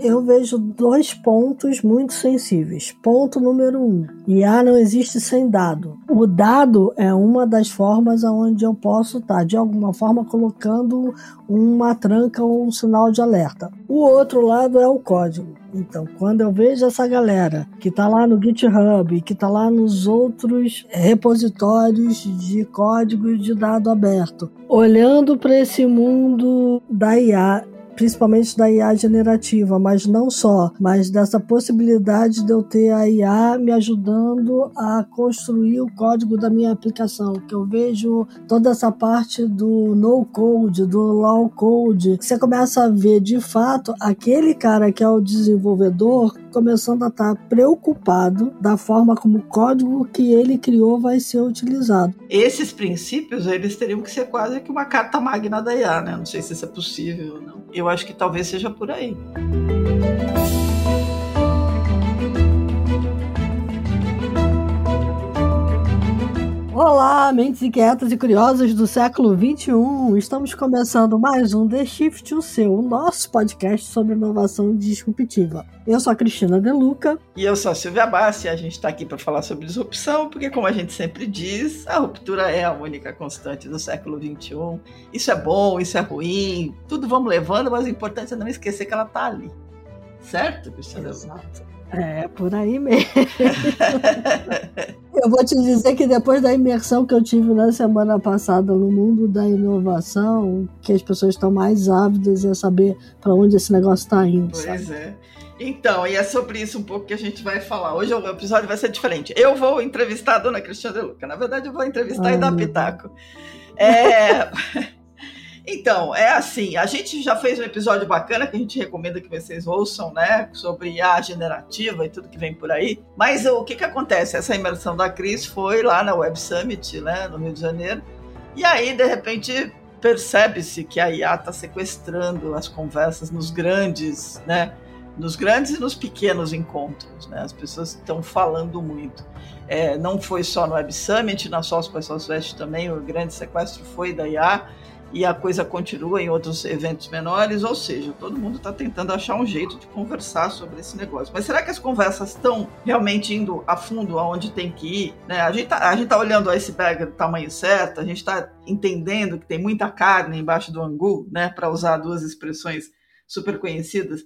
Eu vejo dois pontos muito sensíveis. Ponto número um: IA não existe sem dado. O dado é uma das formas onde eu posso estar, de alguma forma, colocando uma tranca ou um sinal de alerta. O outro lado é o código. Então, quando eu vejo essa galera que está lá no GitHub, que está lá nos outros repositórios de código de dado aberto, olhando para esse mundo da IA principalmente da IA generativa, mas não só, mas dessa possibilidade de eu ter a IA me ajudando a construir o código da minha aplicação, que eu vejo toda essa parte do no code, do low code, você começa a ver de fato aquele cara que é o desenvolvedor começando a estar preocupado da forma como o código que ele criou vai ser utilizado. Esses princípios, eles teriam que ser quase que uma carta magna da IA, né? Não sei se isso é possível ou não. Eu acho que talvez seja por aí. Olá, mentes inquietas e curiosas do século 21. Estamos começando mais um The Shift, o seu, o nosso podcast sobre inovação disruptiva. Eu sou a Cristina Deluca. E eu sou a Silvia Bassi. A gente está aqui para falar sobre disrupção, porque, como a gente sempre diz, a ruptura é a única constante do século 21. Isso é bom, isso é ruim, tudo vamos levando, mas o importante é não esquecer que ela está ali. Certo, Cristina? Exato. É, por aí mesmo. eu vou te dizer que depois da imersão que eu tive na semana passada no mundo da inovação, que as pessoas estão mais ávidas em saber para onde esse negócio está indo. Pois sabe? é. Então, e é sobre isso um pouco que a gente vai falar. Hoje o episódio vai ser diferente. Eu vou entrevistar a dona Cristiana De Luca. Na verdade, eu vou entrevistar Ai, e dar pitaco. É. Então, é assim, a gente já fez um episódio bacana que a gente recomenda que vocês ouçam, né? Sobre a generativa e tudo que vem por aí. Mas o que que acontece? Essa imersão da Cris foi lá na Web Summit, né? No Rio de Janeiro. E aí, de repente, percebe-se que a IA está sequestrando as conversas nos grandes, né? Nos grandes e nos pequenos encontros, né? As pessoas estão falando muito. É, não foi só no Web Summit, na South by Southwest também, o grande sequestro foi da IA e a coisa continua em outros eventos menores, ou seja, todo mundo está tentando achar um jeito de conversar sobre esse negócio. Mas será que as conversas estão realmente indo a fundo aonde tem que ir? Né? A gente está tá olhando o iceberg do tamanho certo, a gente está entendendo que tem muita carne embaixo do angu, né, para usar duas expressões super conhecidas.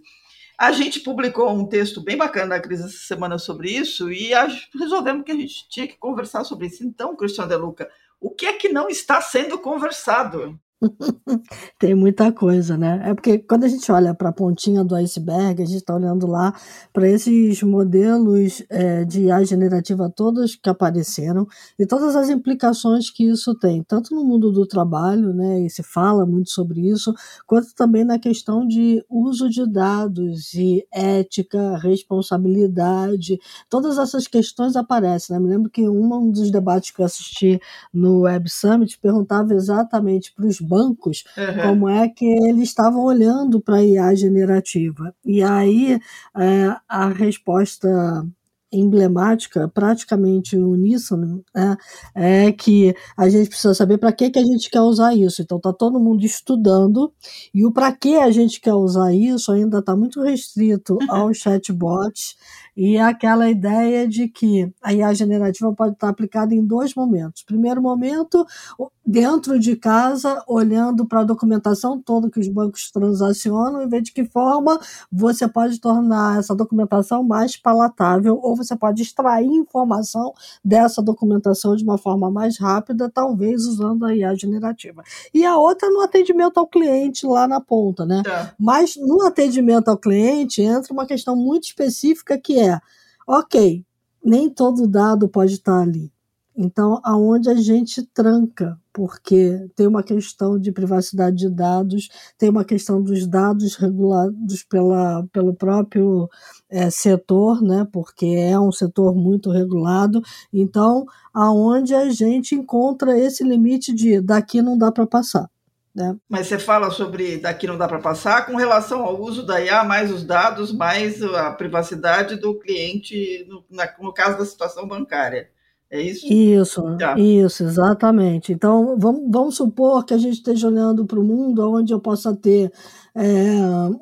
A gente publicou um texto bem bacana da crise essa semana sobre isso e resolvemos que a gente tinha que conversar sobre isso. Então, Cristiano De Luca, o que é que não está sendo conversado? Tem muita coisa, né? É porque quando a gente olha para a pontinha do iceberg, a gente está olhando lá para esses modelos é, de IA generativa todos que apareceram e todas as implicações que isso tem, tanto no mundo do trabalho, né? E se fala muito sobre isso, quanto também na questão de uso de dados e ética, responsabilidade, todas essas questões aparecem. Né? Me lembro que um dos debates que eu assisti no Web Summit perguntava exatamente para os bancos uhum. como é que eles estavam olhando para a IA generativa. E aí é, a resposta emblemática, praticamente uníssono, né, é que a gente precisa saber para que, que a gente quer usar isso. Então está todo mundo estudando e o para que a gente quer usar isso ainda está muito restrito aos chatbots e é aquela ideia de que a IA generativa pode estar aplicada em dois momentos. Primeiro momento, dentro de casa, olhando para a documentação toda que os bancos transacionam e ver de que forma você pode tornar essa documentação mais palatável ou você pode extrair informação dessa documentação de uma forma mais rápida, talvez usando a IA generativa. E a outra no atendimento ao cliente lá na ponta, né? É. Mas no atendimento ao cliente entra uma questão muito específica que é, ok, nem todo dado pode estar ali. Então, aonde a gente tranca, porque tem uma questão de privacidade de dados, tem uma questão dos dados regulados pela, pelo próprio é, setor, né, porque é um setor muito regulado. Então, aonde a gente encontra esse limite de daqui não dá para passar. Né? Mas você fala sobre daqui não dá para passar com relação ao uso da IA, mais os dados, mais a privacidade do cliente, no, na, no caso da situação bancária. É isso? Isso, tá. isso, exatamente. Então, vamos, vamos supor que a gente esteja olhando para o mundo onde eu possa ter é,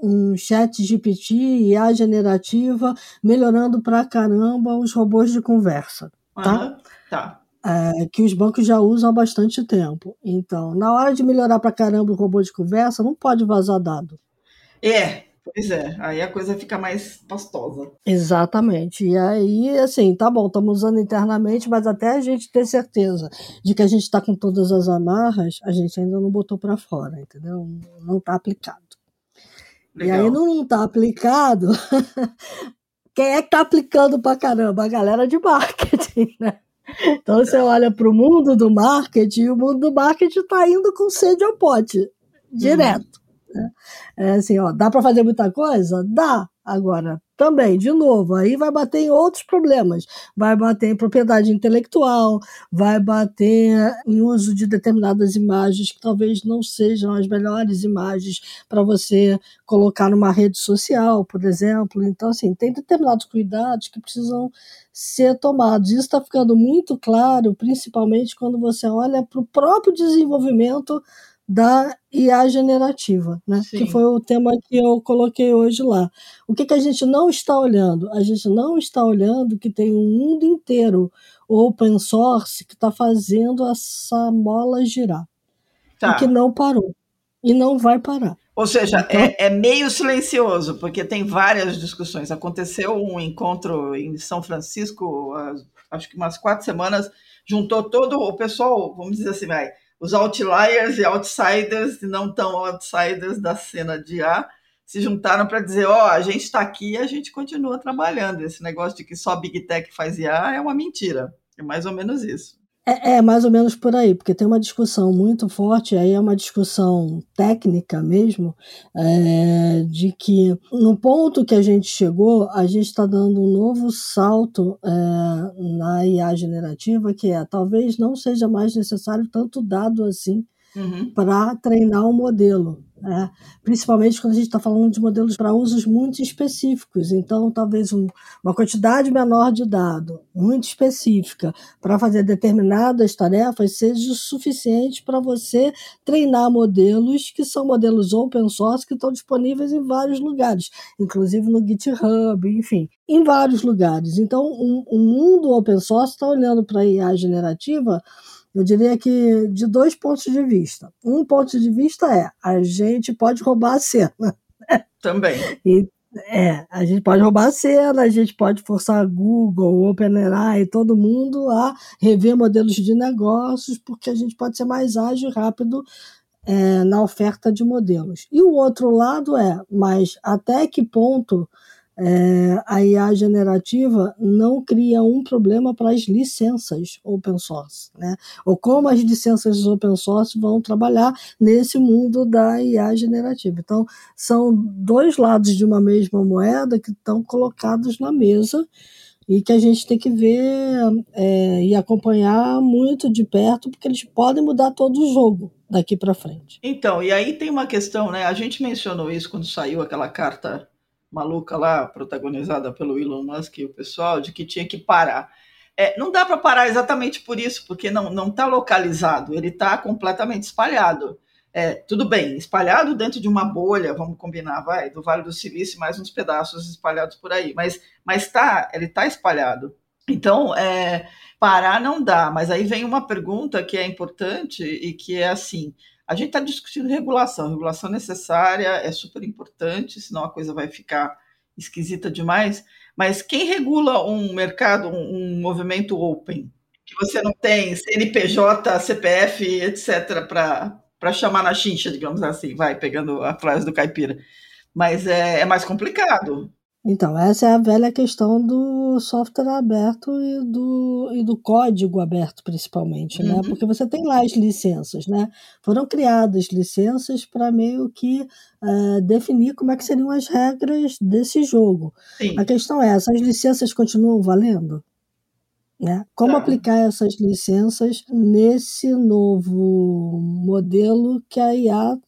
um chat GPT e a generativa melhorando pra caramba os robôs de conversa, tá? Uhum, tá. É, que os bancos já usam há bastante tempo. Então, na hora de melhorar pra caramba o robô de conversa, não pode vazar dado. É, Pois é, aí a coisa fica mais pastosa. Exatamente. E aí, assim, tá bom, estamos usando internamente, mas até a gente ter certeza de que a gente está com todas as amarras, a gente ainda não botou para fora, entendeu? Não está aplicado. Legal. E aí não está aplicado. Quem é que está aplicando para caramba? A galera de marketing, né? Então você olha para o mundo do marketing e o mundo do marketing está indo com sede ao pote, direto. Né? É assim, ó, dá para fazer muita coisa? Dá. Agora, também, de novo, aí vai bater em outros problemas. Vai bater em propriedade intelectual, vai bater em uso de determinadas imagens que talvez não sejam as melhores imagens para você colocar numa rede social, por exemplo. Então, assim, tem determinados cuidados que precisam ser tomados. Isso está ficando muito claro, principalmente quando você olha para o próprio desenvolvimento da IA generativa, né? que foi o tema que eu coloquei hoje lá. O que, que a gente não está olhando? A gente não está olhando que tem um mundo inteiro open source que está fazendo essa mola girar. Tá. E que não parou. E não vai parar. Ou seja, então, é, é, meio silencioso, porque tem várias discussões. Aconteceu um encontro em São Francisco, acho que umas quatro semanas, juntou todo o pessoal, vamos dizer assim, vai, os outliers e outsiders, e não tão outsiders da cena de A, se juntaram para dizer: ó, oh, a gente está aqui e a gente continua trabalhando. Esse negócio de que só Big Tech faz IA é uma mentira. É mais ou menos isso. É, é, mais ou menos por aí, porque tem uma discussão muito forte, aí é uma discussão técnica mesmo, é, de que no ponto que a gente chegou, a gente está dando um novo salto é, na IA generativa, que é talvez não seja mais necessário tanto dado assim uhum. para treinar o um modelo. Né? Principalmente quando a gente está falando de modelos para usos muito específicos. Então, talvez um, uma quantidade menor de dado, muito específica, para fazer determinadas tarefas, seja suficiente para você treinar modelos que são modelos open source que estão disponíveis em vários lugares, inclusive no GitHub, enfim, em vários lugares. Então, o um, um mundo open source está olhando para a IA generativa eu diria que de dois pontos de vista. Um ponto de vista é a gente pode roubar a cena. Também. E, é, a gente pode roubar a cena, a gente pode forçar a Google, OpenAI, todo mundo a rever modelos de negócios, porque a gente pode ser mais ágil e rápido é, na oferta de modelos. E o outro lado é, mas até que ponto é, a IA generativa não cria um problema para as licenças open source, né? Ou como as licenças open source vão trabalhar nesse mundo da IA generativa. Então, são dois lados de uma mesma moeda que estão colocados na mesa e que a gente tem que ver é, e acompanhar muito de perto, porque eles podem mudar todo o jogo daqui para frente. Então, e aí tem uma questão, né? A gente mencionou isso quando saiu aquela carta maluca lá, protagonizada pelo Elon Musk e o pessoal, de que tinha que parar. É, não dá para parar exatamente por isso, porque não está localizado, ele está completamente espalhado. É, tudo bem, espalhado dentro de uma bolha, vamos combinar, vai, do Vale do Silício, mais uns pedaços espalhados por aí, mas, mas tá, ele está espalhado. Então, é, parar não dá, mas aí vem uma pergunta que é importante e que é assim: a gente está discutindo regulação. Regulação necessária é super importante, senão a coisa vai ficar esquisita demais. Mas quem regula um mercado, um, um movimento open, que você não tem CNPJ, CPF, etc., para chamar na chincha, digamos assim, vai pegando a frase do caipira. Mas é, é mais complicado. Então, essa é a velha questão do software aberto e do, e do código aberto, principalmente, né? uhum. né? Porque você tem lá as licenças, né? Foram criadas licenças para meio que uh, definir como é que seriam as regras desse jogo. Sim. A questão é, essas licenças continuam valendo? Né? Como tá. aplicar essas licenças nesse novo modelo que a IA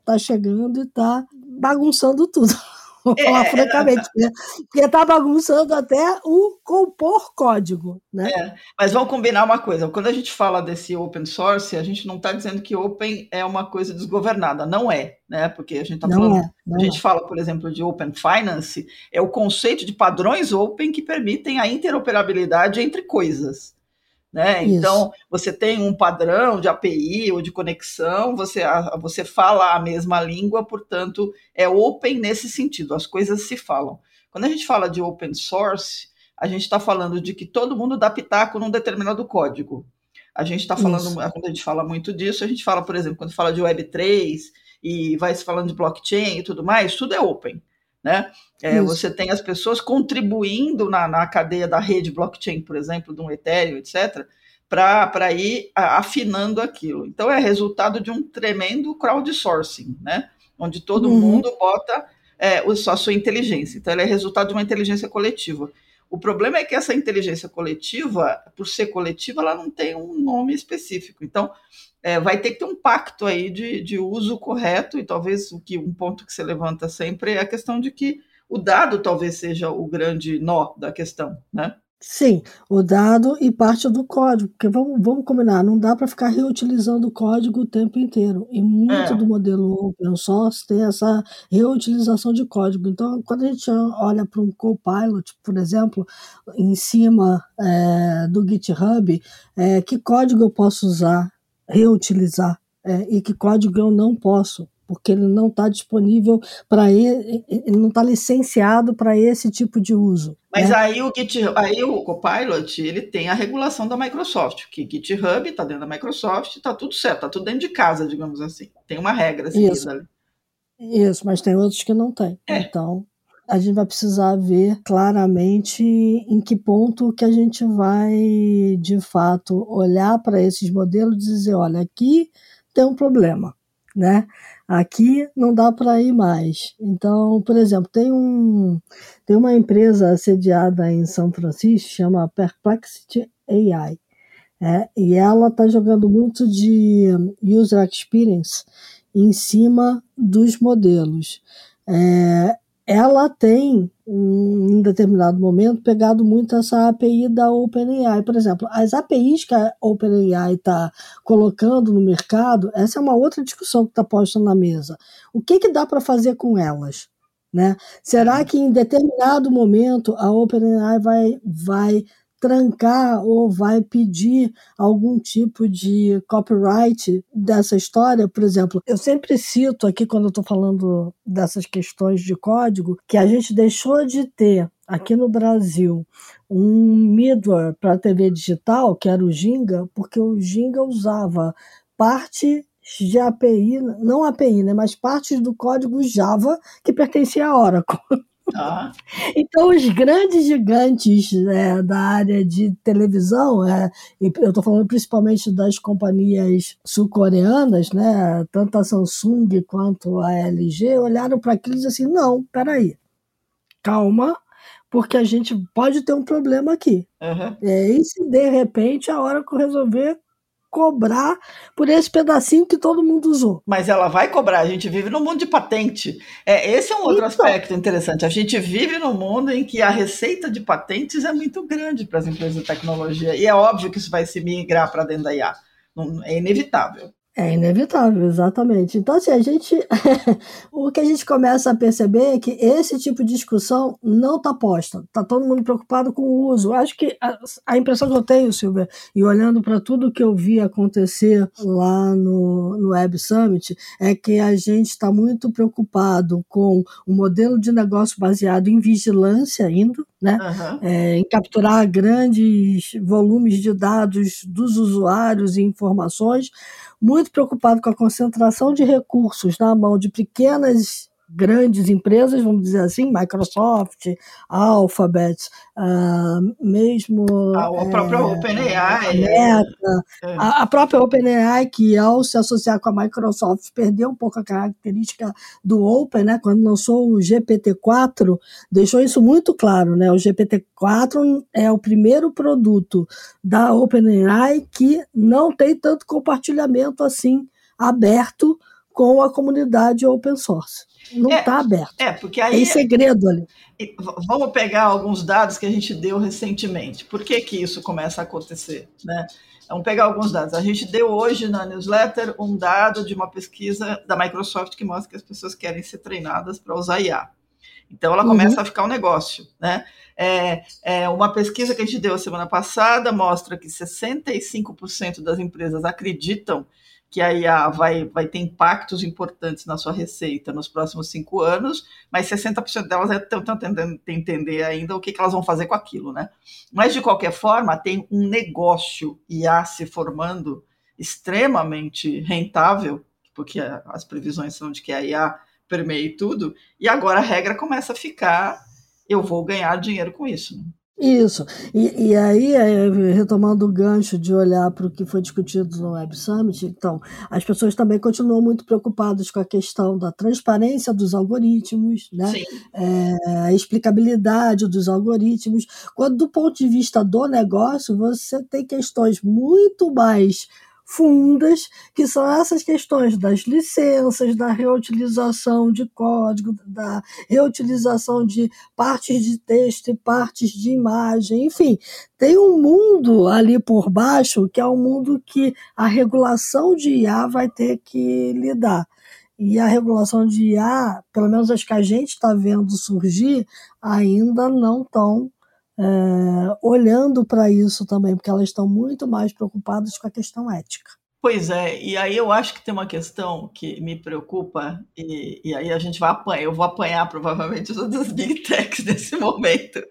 está chegando e está bagunçando tudo. Vou é, falar francamente, é, porque está bagunçando até o compor código. Né? É, mas vamos combinar uma coisa: quando a gente fala desse open source, a gente não está dizendo que open é uma coisa desgovernada, não é, né? Porque a gente está falando, é, a gente é. fala, por exemplo, de open finance, é o conceito de padrões open que permitem a interoperabilidade entre coisas. Né? Então, você tem um padrão de API ou de conexão, você, você fala a mesma língua, portanto, é open nesse sentido, as coisas se falam. Quando a gente fala de open source, a gente está falando de que todo mundo dá pitaco num determinado código. A gente está falando, Isso. quando a gente fala muito disso, a gente fala, por exemplo, quando fala de Web3 e vai se falando de blockchain e tudo mais, tudo é open. Né? É, você tem as pessoas contribuindo na, na cadeia da rede blockchain, por exemplo, de um Ethereum, etc., para ir afinando aquilo. Então, é resultado de um tremendo crowdsourcing, né? onde todo uhum. mundo bota é, a sua inteligência. Então, ele é resultado de uma inteligência coletiva. O problema é que essa inteligência coletiva, por ser coletiva, ela não tem um nome específico. Então, é, vai ter que ter um pacto aí de, de uso correto, e talvez o que um ponto que você levanta sempre é a questão de que o dado talvez seja o grande nó da questão, né? Sim, o dado e parte do código, porque vamos, vamos combinar, não dá para ficar reutilizando o código o tempo inteiro. E muito é. do modelo open source tem essa reutilização de código. Então, quando a gente olha para um Copilot, por exemplo, em cima é, do GitHub, é, que código eu posso usar, reutilizar, é, e que código eu não posso? porque ele não está disponível para ele, ele não está licenciado para esse tipo de uso. Mas né? aí o Git, aí o Copilot ele tem a regulação da Microsoft, que GitHub está dentro da Microsoft, está tudo certo, está tudo dentro de casa, digamos assim. Tem uma regra assim, Isso. Isso, mas tem outros que não tem. É. Então, a gente vai precisar ver claramente em que ponto que a gente vai, de fato, olhar para esses modelos e dizer, olha, aqui tem um problema, né? Aqui não dá para ir mais. Então, por exemplo, tem, um, tem uma empresa sediada em São Francisco, chama Perplexity AI. É, e ela está jogando muito de user experience em cima dos modelos. É, ela tem, em um determinado momento, pegado muito essa API da OpenAI. Por exemplo, as APIs que a OpenAI está colocando no mercado, essa é uma outra discussão que está posta na mesa. O que, que dá para fazer com elas? Né? Será que em determinado momento a OpenAI vai, vai trancar ou vai pedir algum tipo de copyright dessa história. Por exemplo, eu sempre cito aqui, quando eu estou falando dessas questões de código, que a gente deixou de ter aqui no Brasil um middleware para TV digital, que era o Ginga, porque o Ginga usava parte de API, não API, né, mas partes do código Java que pertencia à Oracle. Ah. Então, os grandes gigantes né, da área de televisão, é, eu estou falando principalmente das companhias sul-coreanas, né, tanto a Samsung quanto a LG, olharam para aquilo e disseram assim: não, peraí, calma, porque a gente pode ter um problema aqui. Uhum. É, e se de repente a hora que eu resolver cobrar por esse pedacinho que todo mundo usou. Mas ela vai cobrar, a gente vive no mundo de patente. É, esse é um outro então, aspecto interessante. A gente vive num mundo em que a receita de patentes é muito grande para as empresas de tecnologia. E é óbvio que isso vai se migrar para dentro da IA. É inevitável. É inevitável, exatamente. Então, assim, a gente. o que a gente começa a perceber é que esse tipo de discussão não está posta. Está todo mundo preocupado com o uso. Acho que a, a impressão que eu tenho, Silvia, e olhando para tudo que eu vi acontecer lá no, no Web Summit, é que a gente está muito preocupado com o modelo de negócio baseado em vigilância ainda, né? Uhum. É, em capturar grandes volumes de dados dos usuários e informações muito preocupado com a concentração de recursos na mão de pequenas grandes empresas, vamos dizer assim, Microsoft, Alphabet, uh, mesmo a, a própria é, OpenAI, a, Meta, é. a, a, própria OpenAI que ao se associar com a Microsoft perdeu um pouco a característica do Open, né? Quando lançou o GPT-4, deixou isso muito claro, né? O GPT-4 é o primeiro produto da OpenAI que não tem tanto compartilhamento assim aberto com a comunidade open source. Não está é, aberto. É, porque aí. Tem segredo ali. Vamos pegar alguns dados que a gente deu recentemente. Por que, que isso começa a acontecer? Né? Vamos pegar alguns dados. A gente deu hoje na newsletter um dado de uma pesquisa da Microsoft que mostra que as pessoas querem ser treinadas para usar IA. Então ela começa uhum. a ficar um negócio, né? É, é, uma pesquisa que a gente deu semana passada mostra que 65% das empresas acreditam que a IA vai, vai ter impactos importantes na sua receita nos próximos cinco anos, mas 60% delas estão tentando entender ainda o que, que, elas vão fazer com aquilo, né? Mas, de qualquer forma, tem um negócio IA se formando extremamente rentável, porque as previsões são de que a IA permeie tudo, e agora a regra começa a ficar: eu vou ganhar dinheiro com isso. Né? Isso. E, e aí, é, retomando o gancho de olhar para o que foi discutido no Web Summit, então, as pessoas também continuam muito preocupadas com a questão da transparência dos algoritmos, né? É, a explicabilidade dos algoritmos. Quando, do ponto de vista do negócio, você tem questões muito mais fundas, que são essas questões das licenças, da reutilização de código, da reutilização de partes de texto e partes de imagem, enfim, tem um mundo ali por baixo que é um mundo que a regulação de IA vai ter que lidar. E a regulação de IA, pelo menos as que a gente está vendo surgir, ainda não estão é, olhando para isso também, porque elas estão muito mais preocupadas com a questão ética. Pois é, e aí eu acho que tem uma questão que me preocupa, e, e aí a gente vai apanhar, eu vou apanhar provavelmente todas as big techs nesse momento,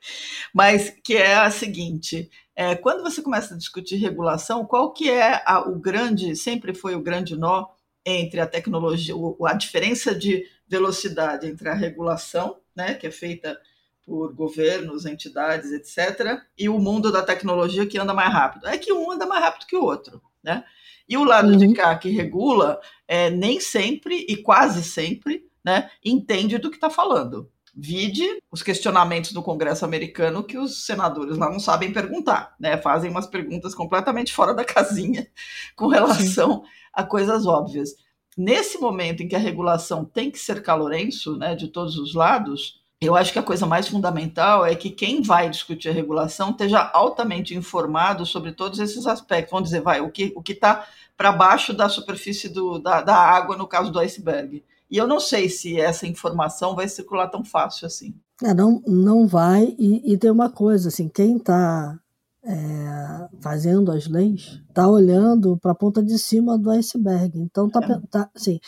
mas que é a seguinte, é, quando você começa a discutir regulação, qual que é a, o grande, sempre foi o grande nó entre a tecnologia, o, a diferença de velocidade entre a regulação, né, que é feita por governos, entidades, etc., e o mundo da tecnologia que anda mais rápido. É que um anda mais rápido que o outro, né? E o lado uhum. de cá que regula, é, nem sempre e quase sempre, né, entende do que está falando. Vide os questionamentos do Congresso americano que os senadores lá não sabem perguntar, né? Fazem umas perguntas completamente fora da casinha com relação Sim. a coisas óbvias. Nesse momento em que a regulação tem que ser calorenço, né, de todos os lados, eu acho que a coisa mais fundamental é que quem vai discutir a regulação esteja altamente informado sobre todos esses aspectos. Vamos dizer, vai, o que o está para baixo da superfície do, da, da água, no caso do iceberg. E eu não sei se essa informação vai circular tão fácil assim. É, não, não vai. E, e tem uma coisa, assim, quem está é, fazendo as leis está olhando para a ponta de cima do iceberg. Então, tá, é. tá, assim,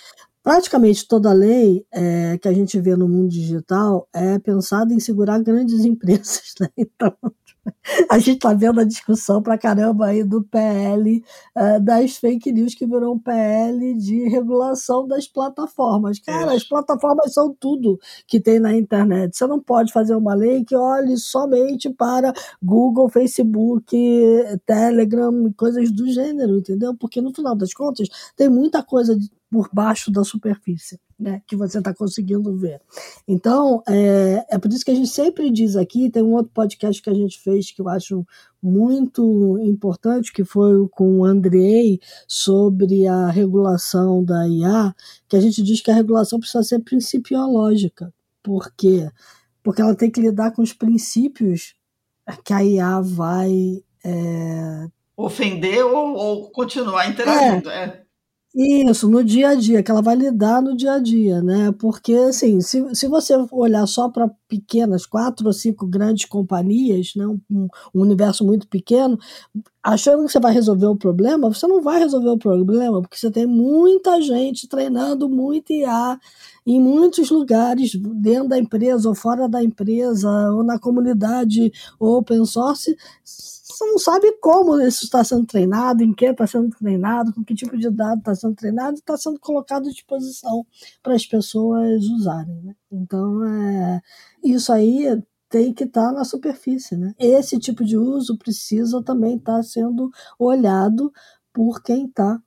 Praticamente toda lei é, que a gente vê no mundo digital é pensada em segurar grandes empresas. Né? Então, a gente está vendo a discussão para caramba aí do PL uh, das fake news que virou um PL de regulação das plataformas. Cara, as plataformas são tudo que tem na internet. Você não pode fazer uma lei que olhe somente para Google, Facebook, Telegram, coisas do gênero, entendeu? Porque no final das contas tem muita coisa por baixo da superfície, né, que você está conseguindo ver. Então, é, é por isso que a gente sempre diz aqui, tem um outro podcast que a gente fez que eu acho muito importante, que foi com o Andrei, sobre a regulação da IA, que a gente diz que a regulação precisa ser principiológica. Por quê? Porque ela tem que lidar com os princípios que a IA vai... É... Ofender ou, ou continuar interagindo. É. é. Isso, no dia a dia, que ela vai lidar no dia a dia, né? Porque, assim, se, se você olhar só para pequenas, quatro ou cinco grandes companhias, né? Um, um, universo muito pequeno, achando que você vai resolver o problema, você não vai resolver o problema, porque você tem muita gente treinando muito IA em muitos lugares, dentro da empresa ou fora da empresa, ou na comunidade open source você não sabe como isso está sendo treinado, em que está sendo treinado, com que tipo de dado está sendo treinado está sendo colocado à disposição para as pessoas usarem. Né? Então, é, isso aí tem que estar tá na superfície. Né? Esse tipo de uso precisa também estar tá sendo olhado por quem está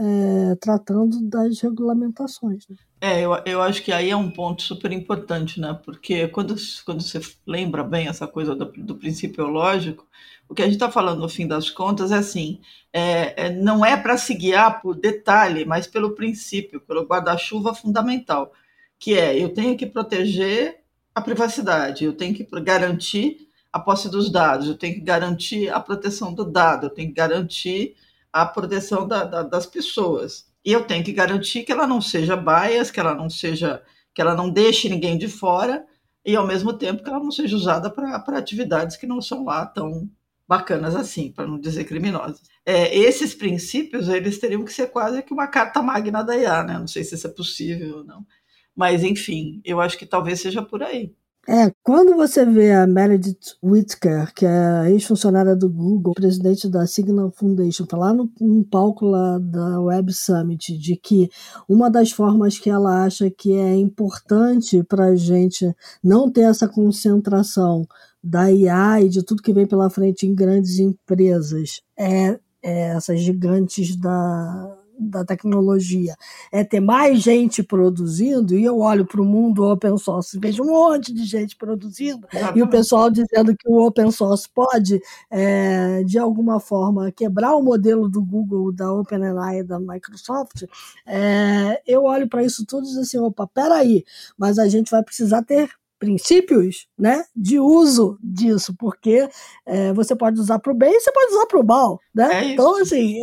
é, tratando das regulamentações. Né? É, eu, eu acho que aí é um ponto super importante, né? Porque quando, quando você lembra bem essa coisa do, do princípio lógico, o que a gente está falando no fim das contas é assim: é, é não é para se guiar por detalhe, mas pelo princípio, pelo guarda-chuva fundamental, que é eu tenho que proteger a privacidade, eu tenho que garantir a posse dos dados, eu tenho que garantir a proteção do dado, eu tenho que garantir a proteção da, da, das pessoas. E eu tenho que garantir que ela não seja bias, que ela não seja, que ela não deixe ninguém de fora, e ao mesmo tempo que ela não seja usada para atividades que não são lá tão bacanas assim, para não dizer criminosas. É, esses princípios, eles teriam que ser quase que uma carta magna da IA, né? Não sei se isso é possível ou não. Mas, enfim, eu acho que talvez seja por aí. É, quando você vê a Meredith Whittaker, que é ex-funcionária do Google, presidente da Signal Foundation, falar no, no palco lá da Web Summit, de que uma das formas que ela acha que é importante para a gente não ter essa concentração da IA e de tudo que vem pela frente em grandes empresas é, é essas gigantes da, da tecnologia é ter mais gente produzindo, e eu olho para o mundo open source, vejo um monte de gente produzindo, Exatamente. e o pessoal dizendo que o open source pode, é, de alguma forma, quebrar o modelo do Google, da OpenAI e da Microsoft, é, eu olho para isso tudo e digo assim, opa, peraí, mas a gente vai precisar ter princípios né, de uso disso, porque é, você pode usar para o bem e você pode usar para o mal. Né? É então, assim,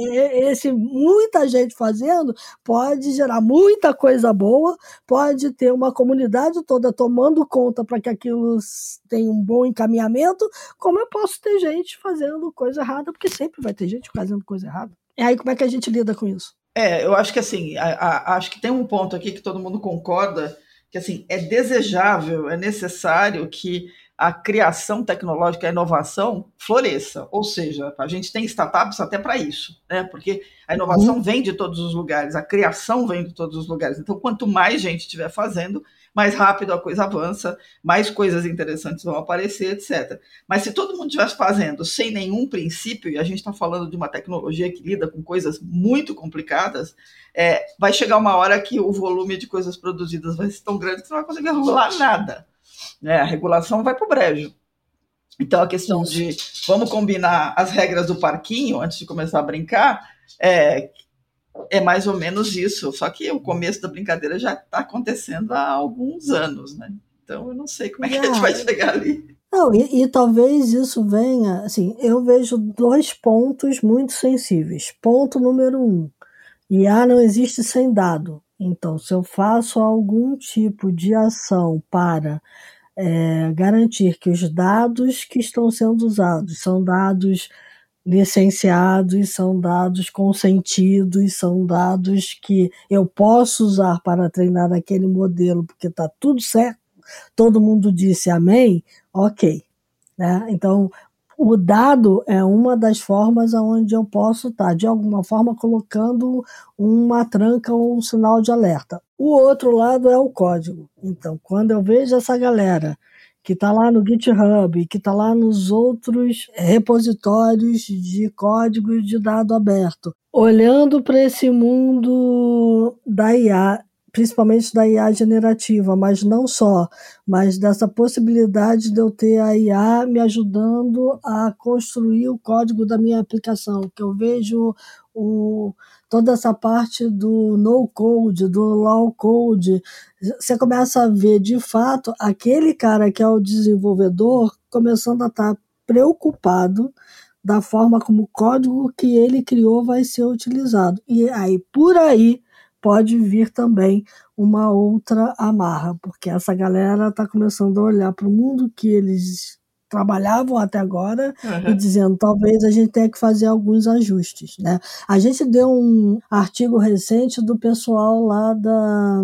esse, muita gente fazendo pode gerar muita coisa boa, pode ter uma comunidade toda tomando conta para que aquilo tenha um bom encaminhamento, como eu posso ter gente fazendo coisa errada, porque sempre vai ter gente fazendo coisa errada. E aí, como é que a gente lida com isso? É, eu acho que assim, a, a, acho que tem um ponto aqui que todo mundo concorda, que assim é desejável, é necessário que a criação tecnológica, a inovação floresça. Ou seja, a gente tem startups até para isso, né? Porque a inovação uhum. vem de todos os lugares, a criação vem de todos os lugares. Então, quanto mais gente estiver fazendo, mais rápido a coisa avança, mais coisas interessantes vão aparecer, etc. Mas se todo mundo estivesse fazendo sem nenhum princípio, e a gente está falando de uma tecnologia que lida com coisas muito complicadas, é, vai chegar uma hora que o volume de coisas produzidas vai ser tão grande que você não vai conseguir regular nada. Né? A regulação vai para o brejo. Então, a questão de vamos combinar as regras do parquinho antes de começar a brincar, é, é mais ou menos isso. Só que o começo da brincadeira já está acontecendo há alguns anos, né? Então eu não sei como é que a gente vai chegar ali. Não, e, e, talvez isso venha, assim, eu vejo dois pontos muito sensíveis. Ponto número um, IA não existe sem dado. Então, se eu faço algum tipo de ação para é, garantir que os dados que estão sendo usados são dados licenciados, são dados consentidos, são dados que eu posso usar para treinar aquele modelo, porque está tudo certo, todo mundo disse amém, ok. Né? Então, o dado é uma das formas onde eu posso estar, tá, de alguma forma, colocando uma tranca ou um sinal de alerta. O outro lado é o código. Então, quando eu vejo essa galera que está lá no GitHub, que está lá nos outros repositórios de código de dado aberto. Olhando para esse mundo da IA, principalmente da IA generativa, mas não só, mas dessa possibilidade de eu ter a IA me ajudando a construir o código da minha aplicação, que eu vejo o, toda essa parte do no code, do low code, você começa a ver de fato aquele cara que é o desenvolvedor começando a estar tá preocupado da forma como o código que ele criou vai ser utilizado. E aí por aí pode vir também uma outra amarra, porque essa galera está começando a olhar para o mundo que eles trabalhavam até agora uhum. e dizendo talvez a gente tenha que fazer alguns ajustes, né? A gente deu um artigo recente do pessoal lá da,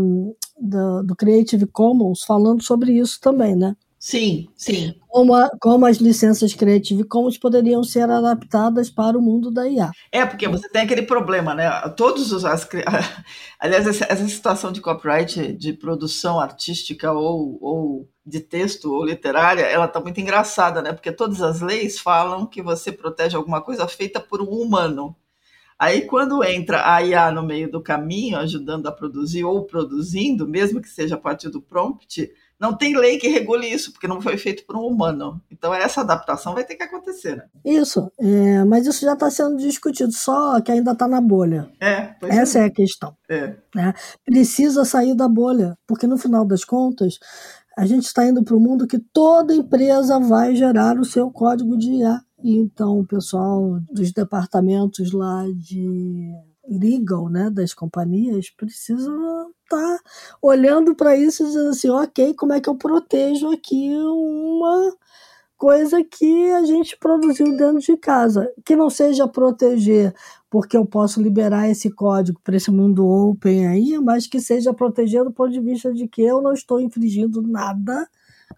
da do Creative Commons falando sobre isso também, né? Sim, sim. Como, a, como as licenças Creative Commons poderiam ser adaptadas para o mundo da IA. É, porque você tem aquele problema, né? Todos os. As, aliás, essa, essa situação de copyright de produção artística ou, ou de texto ou literária, ela está muito engraçada, né? Porque todas as leis falam que você protege alguma coisa feita por um humano. Aí, quando entra a IA no meio do caminho, ajudando a produzir ou produzindo, mesmo que seja a partir do prompt, não tem lei que regule isso, porque não foi feito por um humano. Então, essa adaptação vai ter que acontecer. Né? Isso, é, mas isso já está sendo discutido, só que ainda está na bolha. É, Essa é. é. a questão. É. Né? Precisa sair da bolha, porque no final das contas, a gente está indo para o mundo que toda empresa vai gerar o seu código de IA. Então, o pessoal dos departamentos lá de legal, né, das companhias, precisa estar tá olhando para isso e dizendo assim, ok, como é que eu protejo aqui uma coisa que a gente produziu dentro de casa, que não seja proteger porque eu posso liberar esse código para esse mundo open aí, mas que seja proteger do ponto de vista de que eu não estou infringindo nada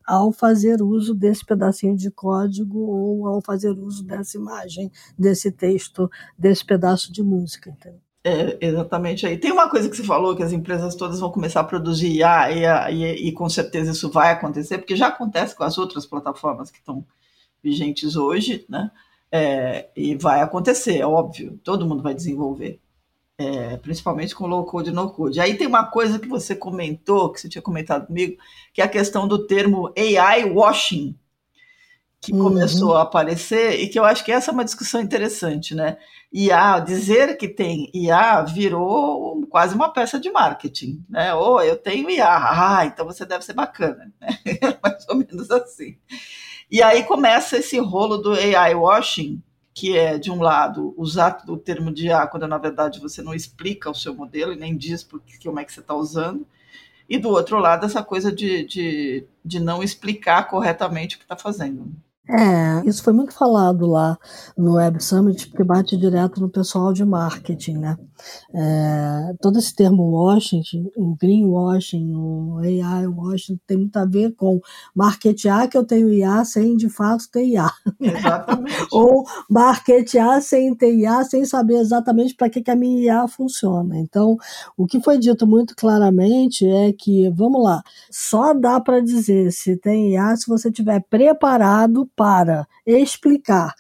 ao fazer uso desse pedacinho de código ou ao fazer uso dessa imagem, desse texto, desse pedaço de música. É, exatamente aí. Tem uma coisa que você falou, que as empresas todas vão começar a produzir IA, e, e, e, com certeza isso vai acontecer, porque já acontece com as outras plataformas que estão vigentes hoje, né? É, e vai acontecer, é óbvio, todo mundo vai desenvolver, é, principalmente com low code e no code. Aí tem uma coisa que você comentou, que você tinha comentado comigo, que é a questão do termo AI washing, que uhum. começou a aparecer, e que eu acho que essa é uma discussão interessante, né? IA, dizer que tem IA virou quase uma peça de marketing, né? Ou oh, eu tenho IA, ah, então você deve ser bacana, né? Mais ou menos assim. E aí começa esse rolo do AI washing, que é, de um lado, usar o termo de IA quando na verdade você não explica o seu modelo e nem diz porque, como é que você está usando, e do outro lado, essa coisa de, de, de não explicar corretamente o que está fazendo. É, isso foi muito falado lá no Web Summit, porque bate direto no pessoal de marketing, né? É, todo esse termo washing, o greenwashing, o AI washing, tem muito a ver com marketear que eu tenho IA sem de fato ter IA. Exatamente. Ou marketear sem ter IA, sem saber exatamente para que, que a minha IA funciona. Então, o que foi dito muito claramente é que, vamos lá, só dá para dizer se tem IA se você estiver preparado para explicar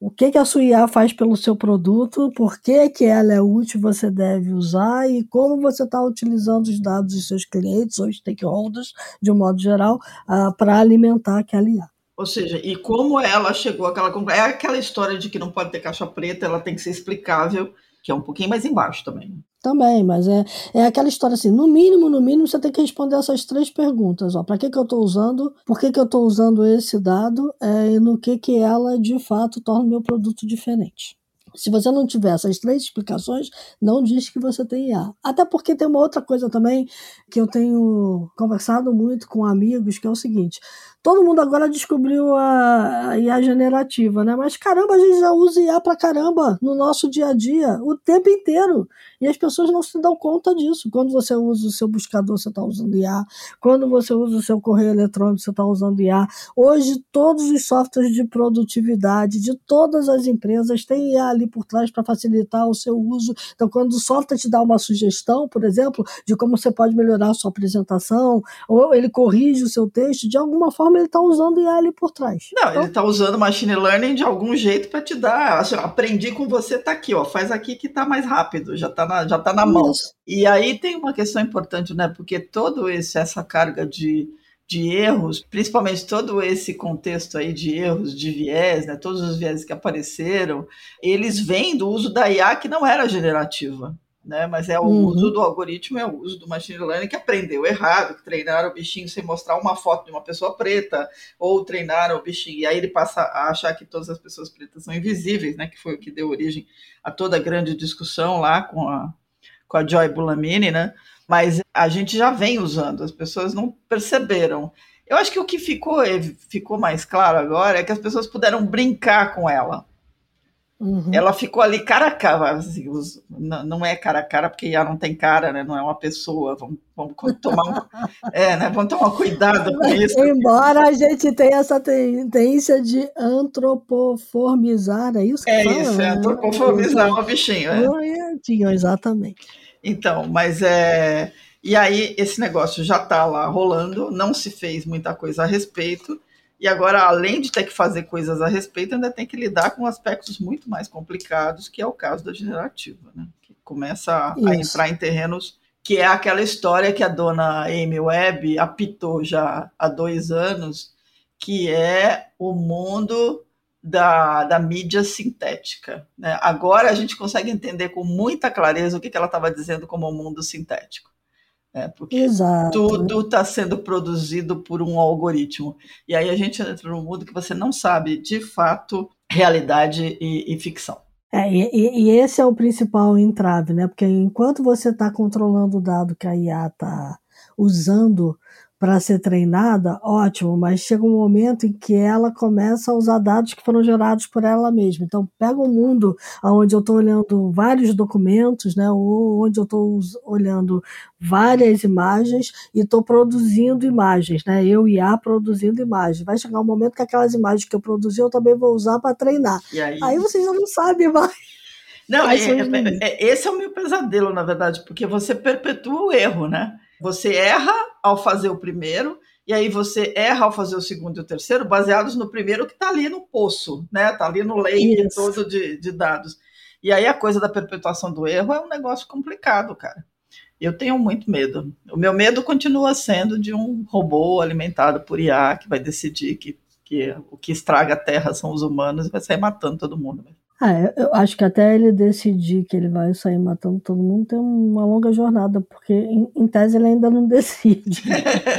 o que, que a sua IA faz pelo seu produto, por que, que ela é útil, você deve usar e como você está utilizando os dados dos seus clientes ou stakeholders, de um modo geral, uh, para alimentar aquela IA. Ou seja, e como ela chegou àquela É aquela história de que não pode ter caixa preta, ela tem que ser explicável, que é um pouquinho mais embaixo também. Também, mas é, é aquela história assim, no mínimo, no mínimo, você tem que responder essas três perguntas. Para que, que eu estou usando, por que, que eu estou usando esse dado é, e no que, que ela, de fato, torna o meu produto diferente. Se você não tiver essas três explicações, não diz que você tem IA. Até porque tem uma outra coisa também que eu tenho conversado muito com amigos, que é o seguinte: todo mundo agora descobriu a IA generativa, né? Mas caramba, a gente já usa IA pra caramba no nosso dia a dia, o tempo inteiro. E as pessoas não se dão conta disso. Quando você usa o seu buscador, você está usando IA. Quando você usa o seu correio eletrônico, você está usando IA. Hoje, todos os softwares de produtividade de todas as empresas têm IA ali por trás para facilitar o seu uso. Então, quando o software te dá uma sugestão, por exemplo, de como você pode melhorar a sua apresentação, ou ele corrige o seu texto, de alguma forma ele está usando IA ali por trás. Não, então, ele está usando machine learning de algum jeito para te dar. Assim, aprendi com você, tá aqui, ó, faz aqui que tá mais rápido, já está na, já tá na mão. Isso. E aí tem uma questão importante, né? Porque todo esse essa carga de de erros, principalmente todo esse contexto aí de erros, de viés, né, todos os viés que apareceram, eles vêm do uso da IA que não era generativa né? Mas é o uhum. uso do algoritmo, é o uso do machine learning que aprendeu errado, que treinaram o bichinho sem mostrar uma foto de uma pessoa preta, ou treinaram o bichinho, e aí ele passa a achar que todas as pessoas pretas são invisíveis, né? Que foi o que deu origem a toda a grande discussão lá com a, com a Joy Bulamini, né? Mas a gente já vem usando, as pessoas não perceberam. Eu acho que o que ficou, ficou mais claro agora é que as pessoas puderam brincar com ela. Uhum. Ela ficou ali cara a cara, assim, não, é cara a cara porque já não tem cara, né? Não é uma pessoa. Vamos, vamos tomar um, é, né? Vamos tomar cuidado com isso. Embora a gente tenha essa tendência de antropoformizar, é isso que É fala, isso, é antropoformizar o bichinho. É. Exatamente. Então, mas é. E aí esse negócio já está lá rolando, não se fez muita coisa a respeito. E agora, além de ter que fazer coisas a respeito, ainda tem que lidar com aspectos muito mais complicados, que é o caso da generativa, né? que começa a, a entrar em terrenos que é aquela história que a dona Amy Webb apitou já há dois anos, que é o mundo da, da mídia sintética. Né? Agora a gente consegue entender com muita clareza o que, que ela estava dizendo como mundo sintético. Né? Porque Exato. tudo está sendo produzido por um algoritmo. E aí a gente entra num mundo que você não sabe de fato realidade e, e ficção. É, e, e, esse é o principal entrave, né? Porque enquanto você está controlando o dado que a IA está usando para ser treinada, ótimo, mas chega um momento em que ela começa a usar dados que foram gerados por ela mesma. Então, pega um mundo onde eu estou olhando vários documentos, né, ou onde eu estou olhando várias imagens e estou produzindo imagens, né, eu e a produzindo imagens. Vai chegar um momento que aquelas imagens que eu produzi eu também vou usar para treinar. Aí? aí vocês já não sabem mais. Não, é, é, é, esse é o meu pesadelo, na verdade, porque você perpetua o erro, né? Você erra ao fazer o primeiro, e aí você erra ao fazer o segundo e o terceiro, baseados no primeiro que está ali no poço, né? Está ali no lake todo de, de dados. E aí a coisa da perpetuação do erro é um negócio complicado, cara. Eu tenho muito medo. O meu medo continua sendo de um robô alimentado por IA que vai decidir que, que o que estraga a Terra são os humanos e vai sair matando todo mundo. Ah, eu acho que até ele decidir que ele vai sair matando todo mundo tem uma longa jornada, porque em, em tese ele ainda não decide.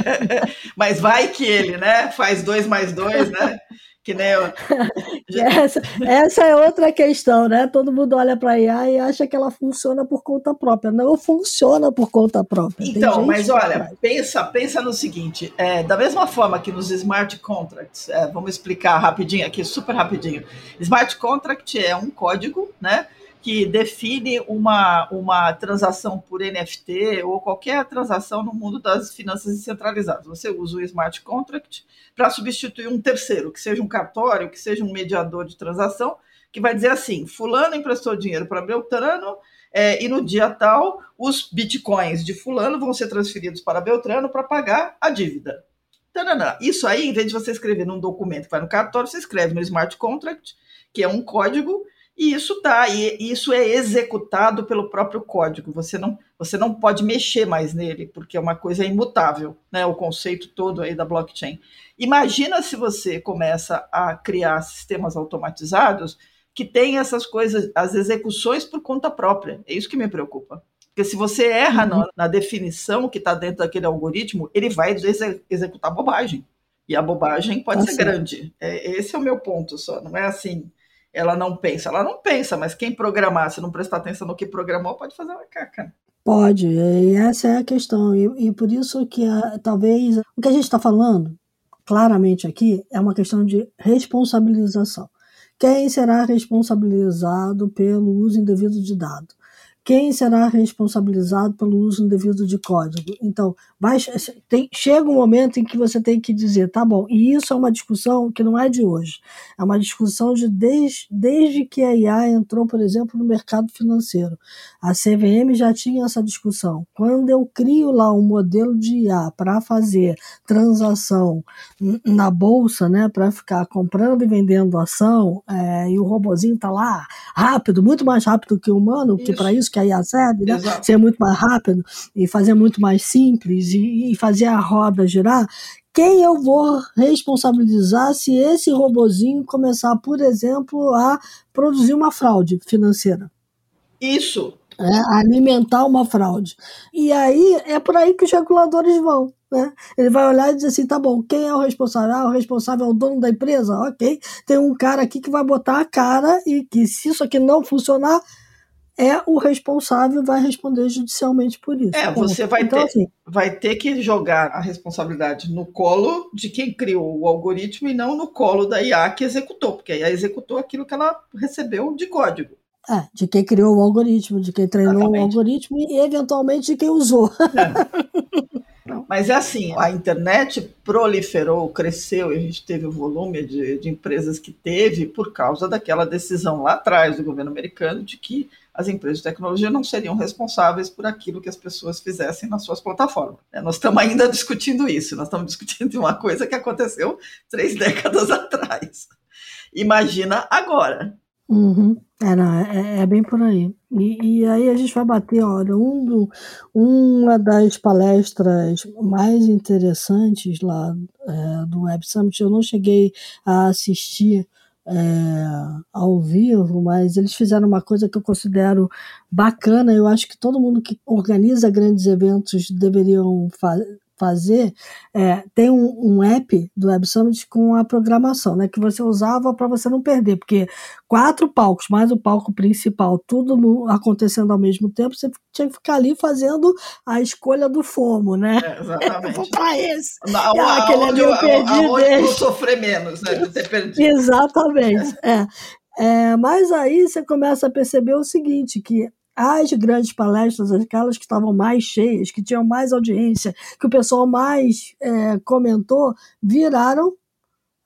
Mas vai que ele, né? Faz dois mais dois, né? Que nem eu. essa, essa é outra questão, né? Todo mundo olha para a IA e acha que ela funciona por conta própria. Não funciona por conta própria. Então, mas olha, pensa, pensa no seguinte: é, da mesma forma que nos smart contracts, é, vamos explicar rapidinho aqui, super rapidinho. Smart contract é um código, né? Que define uma, uma transação por NFT ou qualquer transação no mundo das finanças descentralizadas. Você usa o smart contract para substituir um terceiro, que seja um cartório, que seja um mediador de transação, que vai dizer assim: Fulano emprestou dinheiro para Beltrano. É, e no dia tal, os bitcoins de Fulano vão ser transferidos para Beltrano para pagar a dívida. Tanana. Isso aí, em vez de você escrever num documento que vai no cartório, você escreve no smart contract, que é um código e isso tá, e isso é executado pelo próprio código. Você não, você não pode mexer mais nele, porque é uma coisa imutável, né? O conceito todo aí da blockchain. Imagina se você começa a criar sistemas automatizados que têm essas coisas, as execuções por conta própria. É isso que me preocupa. Porque se você erra uhum. na, na, definição que está dentro daquele algoritmo, ele vai executar bobagem. E a bobagem pode ser grande. É, esse é o meu ponto só. Não é assim, ela não pensa. Ela não pensa, mas quem programar, se não prestar atenção no que programou, pode fazer uma caca. Pode, e essa é a questão. E, e por isso que a, talvez o que a gente está falando claramente aqui é uma questão de responsabilização. Quem será responsabilizado pelo uso indevido de dado? Quem será responsabilizado pelo uso indevido de código. Então, vai, tem, chega um momento em que você tem que dizer, tá bom, e isso é uma discussão que não é de hoje, é uma discussão de desde, desde que a IA entrou, por exemplo, no mercado financeiro. A CVM já tinha essa discussão. Quando eu crio lá um modelo de IA para fazer transação na bolsa, né, para ficar comprando e vendendo ação, é, e o robozinho tá lá rápido, muito mais rápido que o humano, isso. que para isso que a IA serve, né? ser muito mais rápido e fazer muito mais simples e, e fazer a roda girar, quem eu vou responsabilizar se esse robozinho começar, por exemplo, a produzir uma fraude financeira? Isso. É, alimentar uma fraude. E aí é por aí que os reguladores vão. Né? Ele vai olhar e dizer assim: tá bom, quem é o responsável? Ah, o responsável é o dono da empresa? Ok. Tem um cara aqui que vai botar a cara e que se isso aqui não funcionar, é o responsável vai responder judicialmente por isso. É, você vai, então, ter, assim, vai ter que jogar a responsabilidade no colo de quem criou o algoritmo e não no colo da IA que executou, porque a IA executou aquilo que ela recebeu de código. É, de quem criou o algoritmo, de quem treinou Exatamente. o algoritmo e eventualmente de quem usou. É. Mas é assim, a internet proliferou, cresceu, e a gente teve o volume de, de empresas que teve por causa daquela decisão lá atrás do governo americano de que as empresas de tecnologia não seriam responsáveis por aquilo que as pessoas fizessem nas suas plataformas. É, nós estamos ainda discutindo isso, nós estamos discutindo uma coisa que aconteceu três décadas atrás. Imagina agora. Uhum. É, não, é, é, bem por aí. E, e, aí a gente vai bater, olha, um do, uma das palestras mais interessantes lá é, do Web Summit, eu não cheguei a assistir é, ao vivo, mas eles fizeram uma coisa que eu considero bacana. Eu acho que todo mundo que organiza grandes eventos deveriam fazer fazer, é, tem um, um, app do Web Summit com a programação, né, que você usava para você não perder, porque quatro palcos, mais o palco principal, tudo acontecendo ao mesmo tempo, você tinha que ficar ali fazendo a escolha do FOMO, né? É, exatamente. eu vou para esse. Na, ah, aquele ali eu perdi. Aonde eu sofrer menos, né, de ter perdido. Exatamente, é. É, mas aí você começa a perceber o seguinte, que as grandes palestras, aquelas que estavam mais cheias, que tinham mais audiência, que o pessoal mais é, comentou, viraram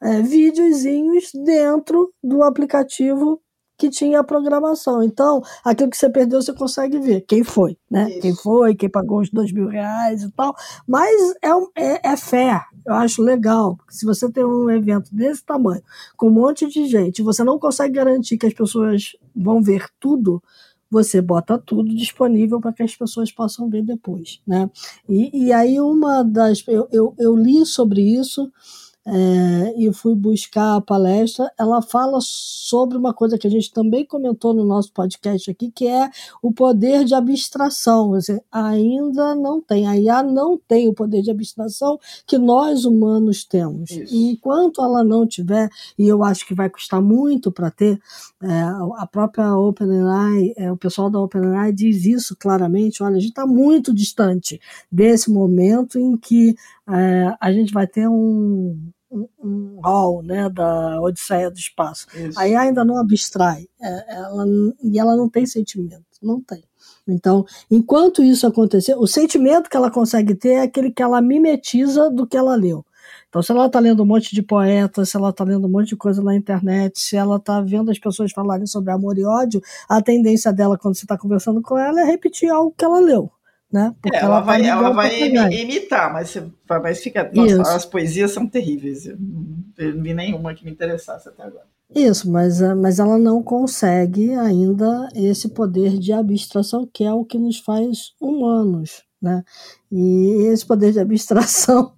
é, videozinhos dentro do aplicativo que tinha a programação. Então, aquilo que você perdeu, você consegue ver quem foi, né? Isso. Quem foi, quem pagou os dois mil reais e tal. Mas é, é, é fé. Eu acho legal. Se você tem um evento desse tamanho, com um monte de gente, você não consegue garantir que as pessoas vão ver tudo, você bota tudo disponível para que as pessoas possam ver depois. Né? E, e aí uma das. Eu, eu, eu li sobre isso é, e fui buscar a palestra, ela fala sobre uma coisa que a gente também comentou no nosso podcast aqui, que é o poder de abstração. Ainda não tem, a IA não tem o poder de abstração que nós humanos temos. E enquanto ela não tiver, e eu acho que vai custar muito para ter, é, a própria OpenAI, é, o pessoal da OpenAI diz isso claramente, olha, a gente está muito distante desse momento em que é, a gente vai ter um, um, um hall né, da Odisseia do Espaço. Isso. Aí ainda não abstrai, é, ela, e ela não tem sentimento, não tem. Então, enquanto isso acontecer, o sentimento que ela consegue ter é aquele que ela mimetiza do que ela leu. Então, se ela está lendo um monte de poetas, se ela está lendo um monte de coisa na internet, se ela está vendo as pessoas falarem sobre amor e ódio, a tendência dela, quando você está conversando com ela, é repetir algo que ela leu né? Porque é, ela, ela, vai, ela vai imitar, mas, mas fica. Nossa, as poesias são terríveis. Eu não vi nenhuma que me interessasse até agora. Isso, mas, eh, mas ela não consegue ainda esse poder de abstração, que é o que nos faz humanos. Né? E esse poder de abstração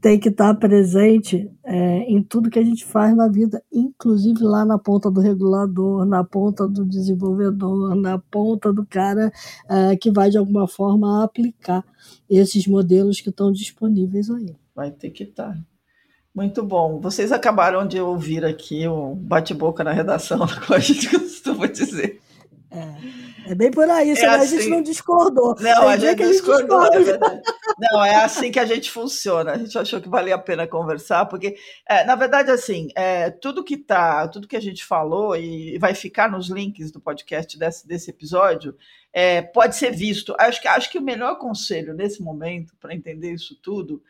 tem que estar presente é, em tudo que a gente faz na vida, inclusive lá na ponta do regulador, na ponta do desenvolvedor, na ponta do cara é, que vai de alguma forma aplicar esses modelos que estão disponíveis aí. Vai ter que estar. Muito bom. Vocês acabaram de ouvir aqui o bate-boca na redação, como a gente costuma dizer. É. É bem por aí, é assim, a gente assim. não discordou. Não, a gente, a gente discordou, é verdade. Não, é assim que a gente funciona. A gente achou que valia a pena conversar, porque, é, na verdade, assim, é, tudo que tá, tudo que a gente falou e vai ficar nos links do podcast desse, desse episódio, é, pode ser visto. Acho que, acho que o melhor conselho nesse momento para entender isso tudo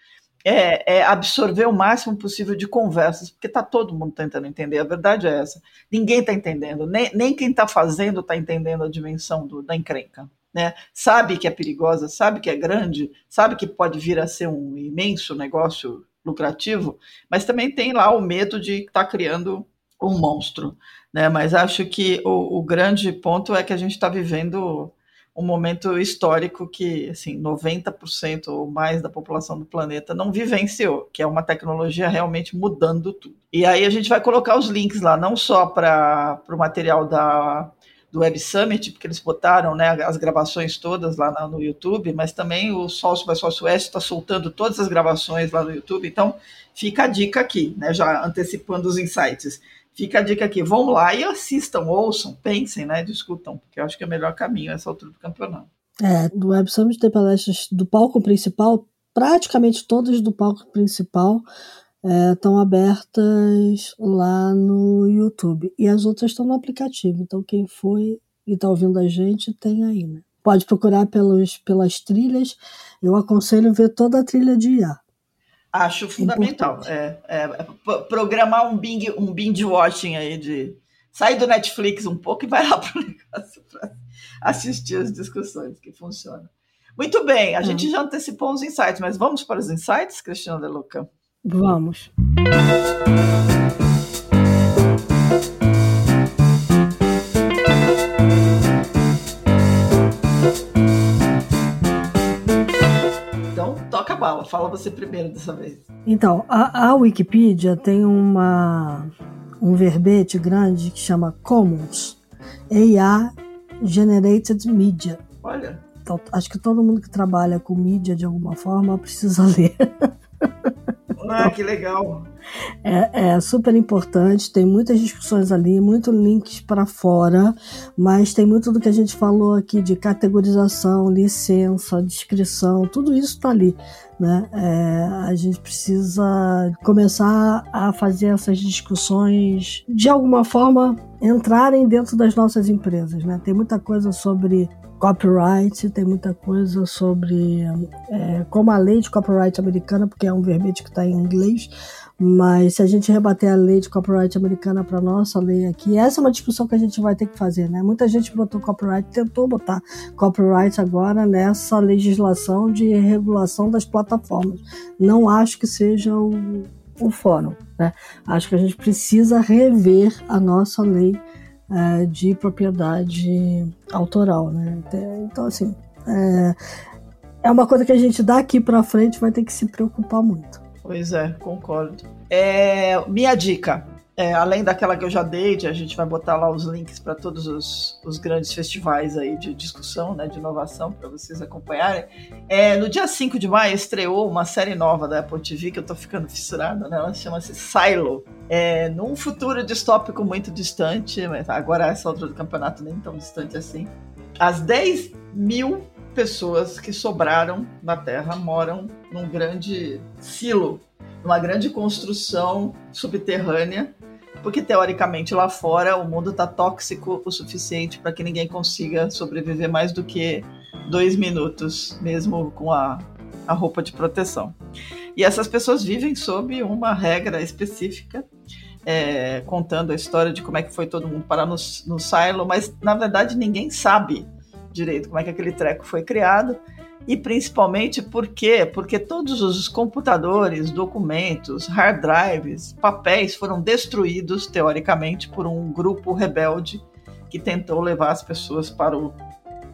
é, é, absorver o máximo possível de conversas, porque está todo mundo tentando entender, a verdade é essa. Ninguém está entendendo, nem, nem quem está fazendo está entendendo a dimensão do, da encrenca. Né? Sabe que é perigosa, sabe que é grande, sabe que pode vir a ser um imenso negócio lucrativo, mas também tem lá o medo de estar tá criando um monstro. Né? Mas acho que o, o grande ponto é que a gente está vivendo um momento histórico que assim 90% ou mais da população do planeta não vivenciou, que é uma tecnologia realmente mudando tudo. E aí a gente vai colocar os links lá, não só para o material da, do Web Summit, porque eles botaram né, as gravações todas lá no YouTube, mas também o Sócio by Sócio Oeste está soltando todas as gravações lá no YouTube, então fica a dica aqui, né, já antecipando os insights. Fica a dica aqui, vão lá e assistam, ouçam, pensem, né? Discutam, porque eu acho que é o melhor caminho essa altura do campeonato. É, do Web Summit tem palestras do palco principal, praticamente todas do palco principal estão é, abertas lá no YouTube. E as outras estão no aplicativo. Então, quem foi e está ouvindo a gente, tem aí, né? Pode procurar pelos, pelas trilhas. Eu aconselho ver toda a trilha de IA. Acho fundamental. É, é, programar um binge, um binge watching aí de sai do Netflix um pouco e vai lá para o negócio para assistir as discussões que funcionam. Muito bem, a hum. gente já antecipou os insights, mas vamos para os insights, Cristina De Luca? Vamos. Fala você primeiro dessa vez. Então, a, a Wikipedia tem uma, um verbete grande que chama Commons, AI Generated Media. Olha. Então, acho que todo mundo que trabalha com mídia de alguma forma precisa ler. Ah, que legal. É, é, super importante, tem muitas discussões ali, muitos links para fora, mas tem muito do que a gente falou aqui de categorização, licença, descrição, tudo isso está ali. Né? É, a gente precisa começar a fazer essas discussões de alguma forma entrarem dentro das nossas empresas. Né? Tem muita coisa sobre copyright, tem muita coisa sobre é, como a lei de copyright americana, porque é um verbete que está em inglês, mas se a gente rebater a lei de copyright americana para nossa lei aqui, essa é uma discussão que a gente vai ter que fazer, né? Muita gente botou copyright, tentou botar copyright agora nessa legislação de regulação das plataformas. Não acho que seja o, o fórum, né? Acho que a gente precisa rever a nossa lei é, de propriedade autoral, né? Então, assim, é, é uma coisa que a gente daqui para frente vai ter que se preocupar muito. Pois é, concordo. É, minha dica, é, além daquela que eu já dei, de a gente vai botar lá os links para todos os, os, grandes festivais aí de discussão, né, de inovação, para vocês acompanharem. É, no dia 5 de maio estreou uma série nova da Apple TV, que eu estou ficando fissurada, né, ela chama-se Silo. É, num futuro distópico muito distante, mas agora essa altura do campeonato nem tão distante assim, as 10 mil pessoas que sobraram na Terra moram num grande silo, numa grande construção subterrânea, porque teoricamente lá fora o mundo está tóxico o suficiente para que ninguém consiga sobreviver mais do que dois minutos, mesmo com a, a roupa de proteção. E essas pessoas vivem sob uma regra específica é, contando a história de como é que foi todo mundo parar no, no silo, mas na verdade ninguém sabe direito como é que aquele treco foi criado e principalmente por quê? Porque todos os computadores, documentos, hard drives, papéis foram destruídos teoricamente por um grupo rebelde que tentou levar as pessoas para o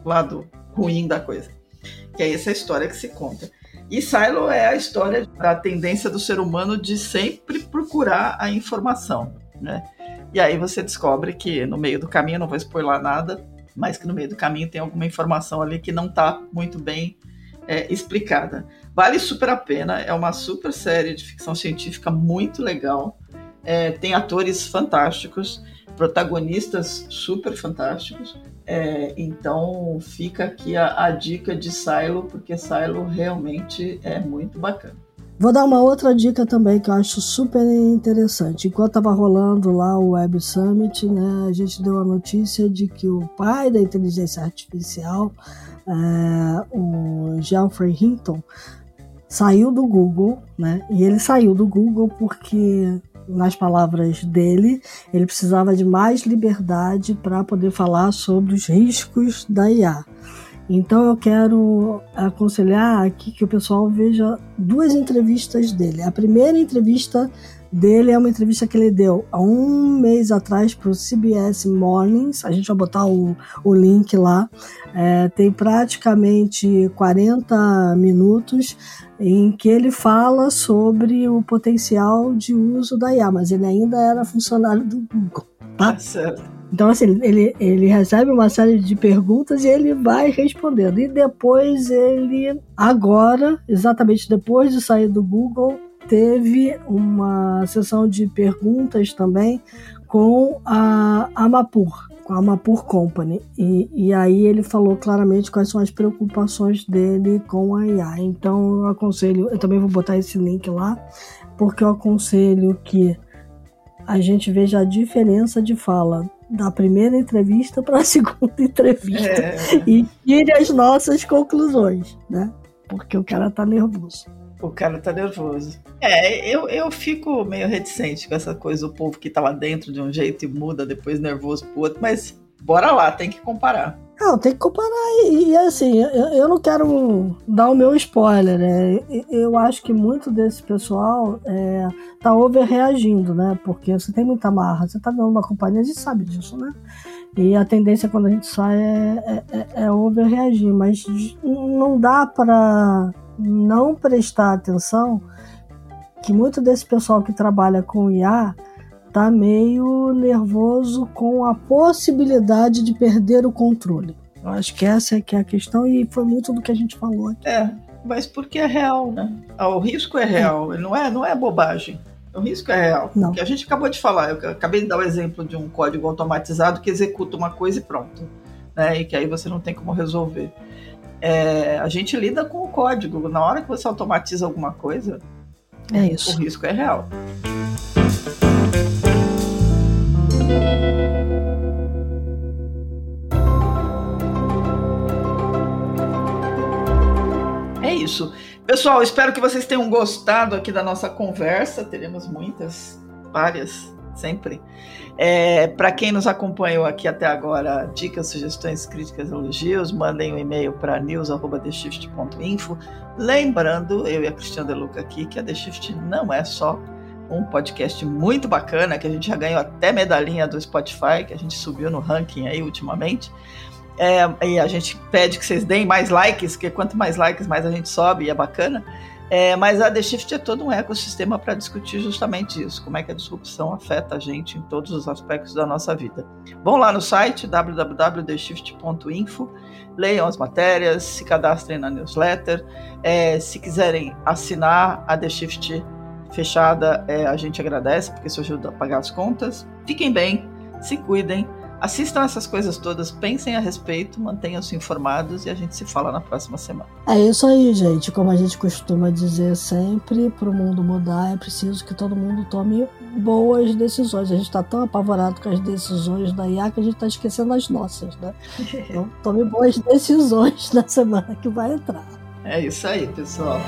lado ruim da coisa. Que é essa história que se conta. E Silo é a história da tendência do ser humano de sempre procurar a informação, né? E aí você descobre que no meio do caminho, não vou spoiler nada, mas que no meio do caminho tem alguma informação ali que não está muito bem é, explicada. Vale super a pena, é uma super série de ficção científica muito legal. É, tem atores fantásticos, protagonistas super fantásticos. É, então fica aqui a, a dica de Silo, porque Silo realmente é muito bacana. Vou dar uma outra dica também que eu acho super interessante. Enquanto estava rolando lá o Web Summit, né, a gente deu a notícia de que o pai da inteligência artificial, é, o Geoffrey Hinton, saiu do Google, né? E ele saiu do Google porque, nas palavras dele, ele precisava de mais liberdade para poder falar sobre os riscos da IA. Então eu quero aconselhar aqui que o pessoal veja duas entrevistas dele. A primeira entrevista dele é uma entrevista que ele deu há um mês atrás para o CBS Mornings. A gente vai botar o, o link lá. É, tem praticamente 40 minutos em que ele fala sobre o potencial de uso da IA, mas ele ainda era funcionário do Google. Tá? Certo. Então, assim, ele, ele recebe uma série de perguntas e ele vai respondendo. E depois ele, agora, exatamente depois de sair do Google, teve uma sessão de perguntas também com a Amapur, com a Amapur Company. E, e aí ele falou claramente quais são as preocupações dele com a IA. Então eu aconselho, eu também vou botar esse link lá, porque eu aconselho que a gente veja a diferença de fala da primeira entrevista para a segunda entrevista é. e tire as nossas conclusões, né? Porque o cara tá nervoso. O cara tá nervoso. É, eu, eu fico meio reticente com essa coisa, o povo que tava dentro de um jeito e muda depois nervoso pro outro, mas bora lá, tem que comparar. Não, tem que comparar. E, e assim, eu, eu, não quero dar o meu spoiler, né? Eu acho que muito desse pessoal é, tá overreagindo, né? Porque você tem muita marra, você tá dando uma companhia, a gente sabe disso, né? E a tendência quando a gente sai é, é, é overreagir, mas não dá para não prestar atenção que muito desse pessoal que trabalha com IA tá meio nervoso com a possibilidade de perder o controle. Eu acho que essa é que é a questão e foi muito do que a gente falou aqui. É, mas porque é real, né? Ah, o risco é real, é. não é, não é bobagem. O risco é real. Não. Porque a gente acabou de falar, eu acabei de dar o exemplo de um código automatizado que executa uma coisa e pronto. Né? E que aí você não tem como resolver. É, a gente lida com o código. Na hora que você automatiza alguma coisa, é isso. o risco é real. É isso. Pessoal, espero que vocês tenham gostado aqui da nossa conversa. Teremos muitas, várias, sempre. É, Para quem nos acompanhou aqui até agora, dicas, sugestões, críticas, elogios, mandem um e-mail para news.theshift.info. Lembrando, eu e a Cristiane Deluca aqui, que a The Shift não é só um podcast muito bacana, que a gente já ganhou até medalhinha do Spotify, que a gente subiu no ranking aí ultimamente. É, e a gente pede que vocês deem mais likes, porque quanto mais likes, mais a gente sobe e é bacana. É, mas a The Shift é todo um ecossistema para discutir justamente isso, como é que a disrupção afeta a gente em todos os aspectos da nossa vida. Vão lá no site www.theshift.info, leiam as matérias, se cadastrem na newsletter. É, se quiserem assinar a The Shift fechada, é, a gente agradece, porque isso ajuda a pagar as contas. Fiquem bem, se cuidem. Assistam essas coisas todas, pensem a respeito, mantenham-se informados e a gente se fala na próxima semana. É isso aí, gente. Como a gente costuma dizer sempre, para o mundo mudar é preciso que todo mundo tome boas decisões. A gente está tão apavorado com as decisões da IA que a gente está esquecendo as nossas, né? Então, tome boas decisões na semana que vai entrar. É isso aí, pessoal.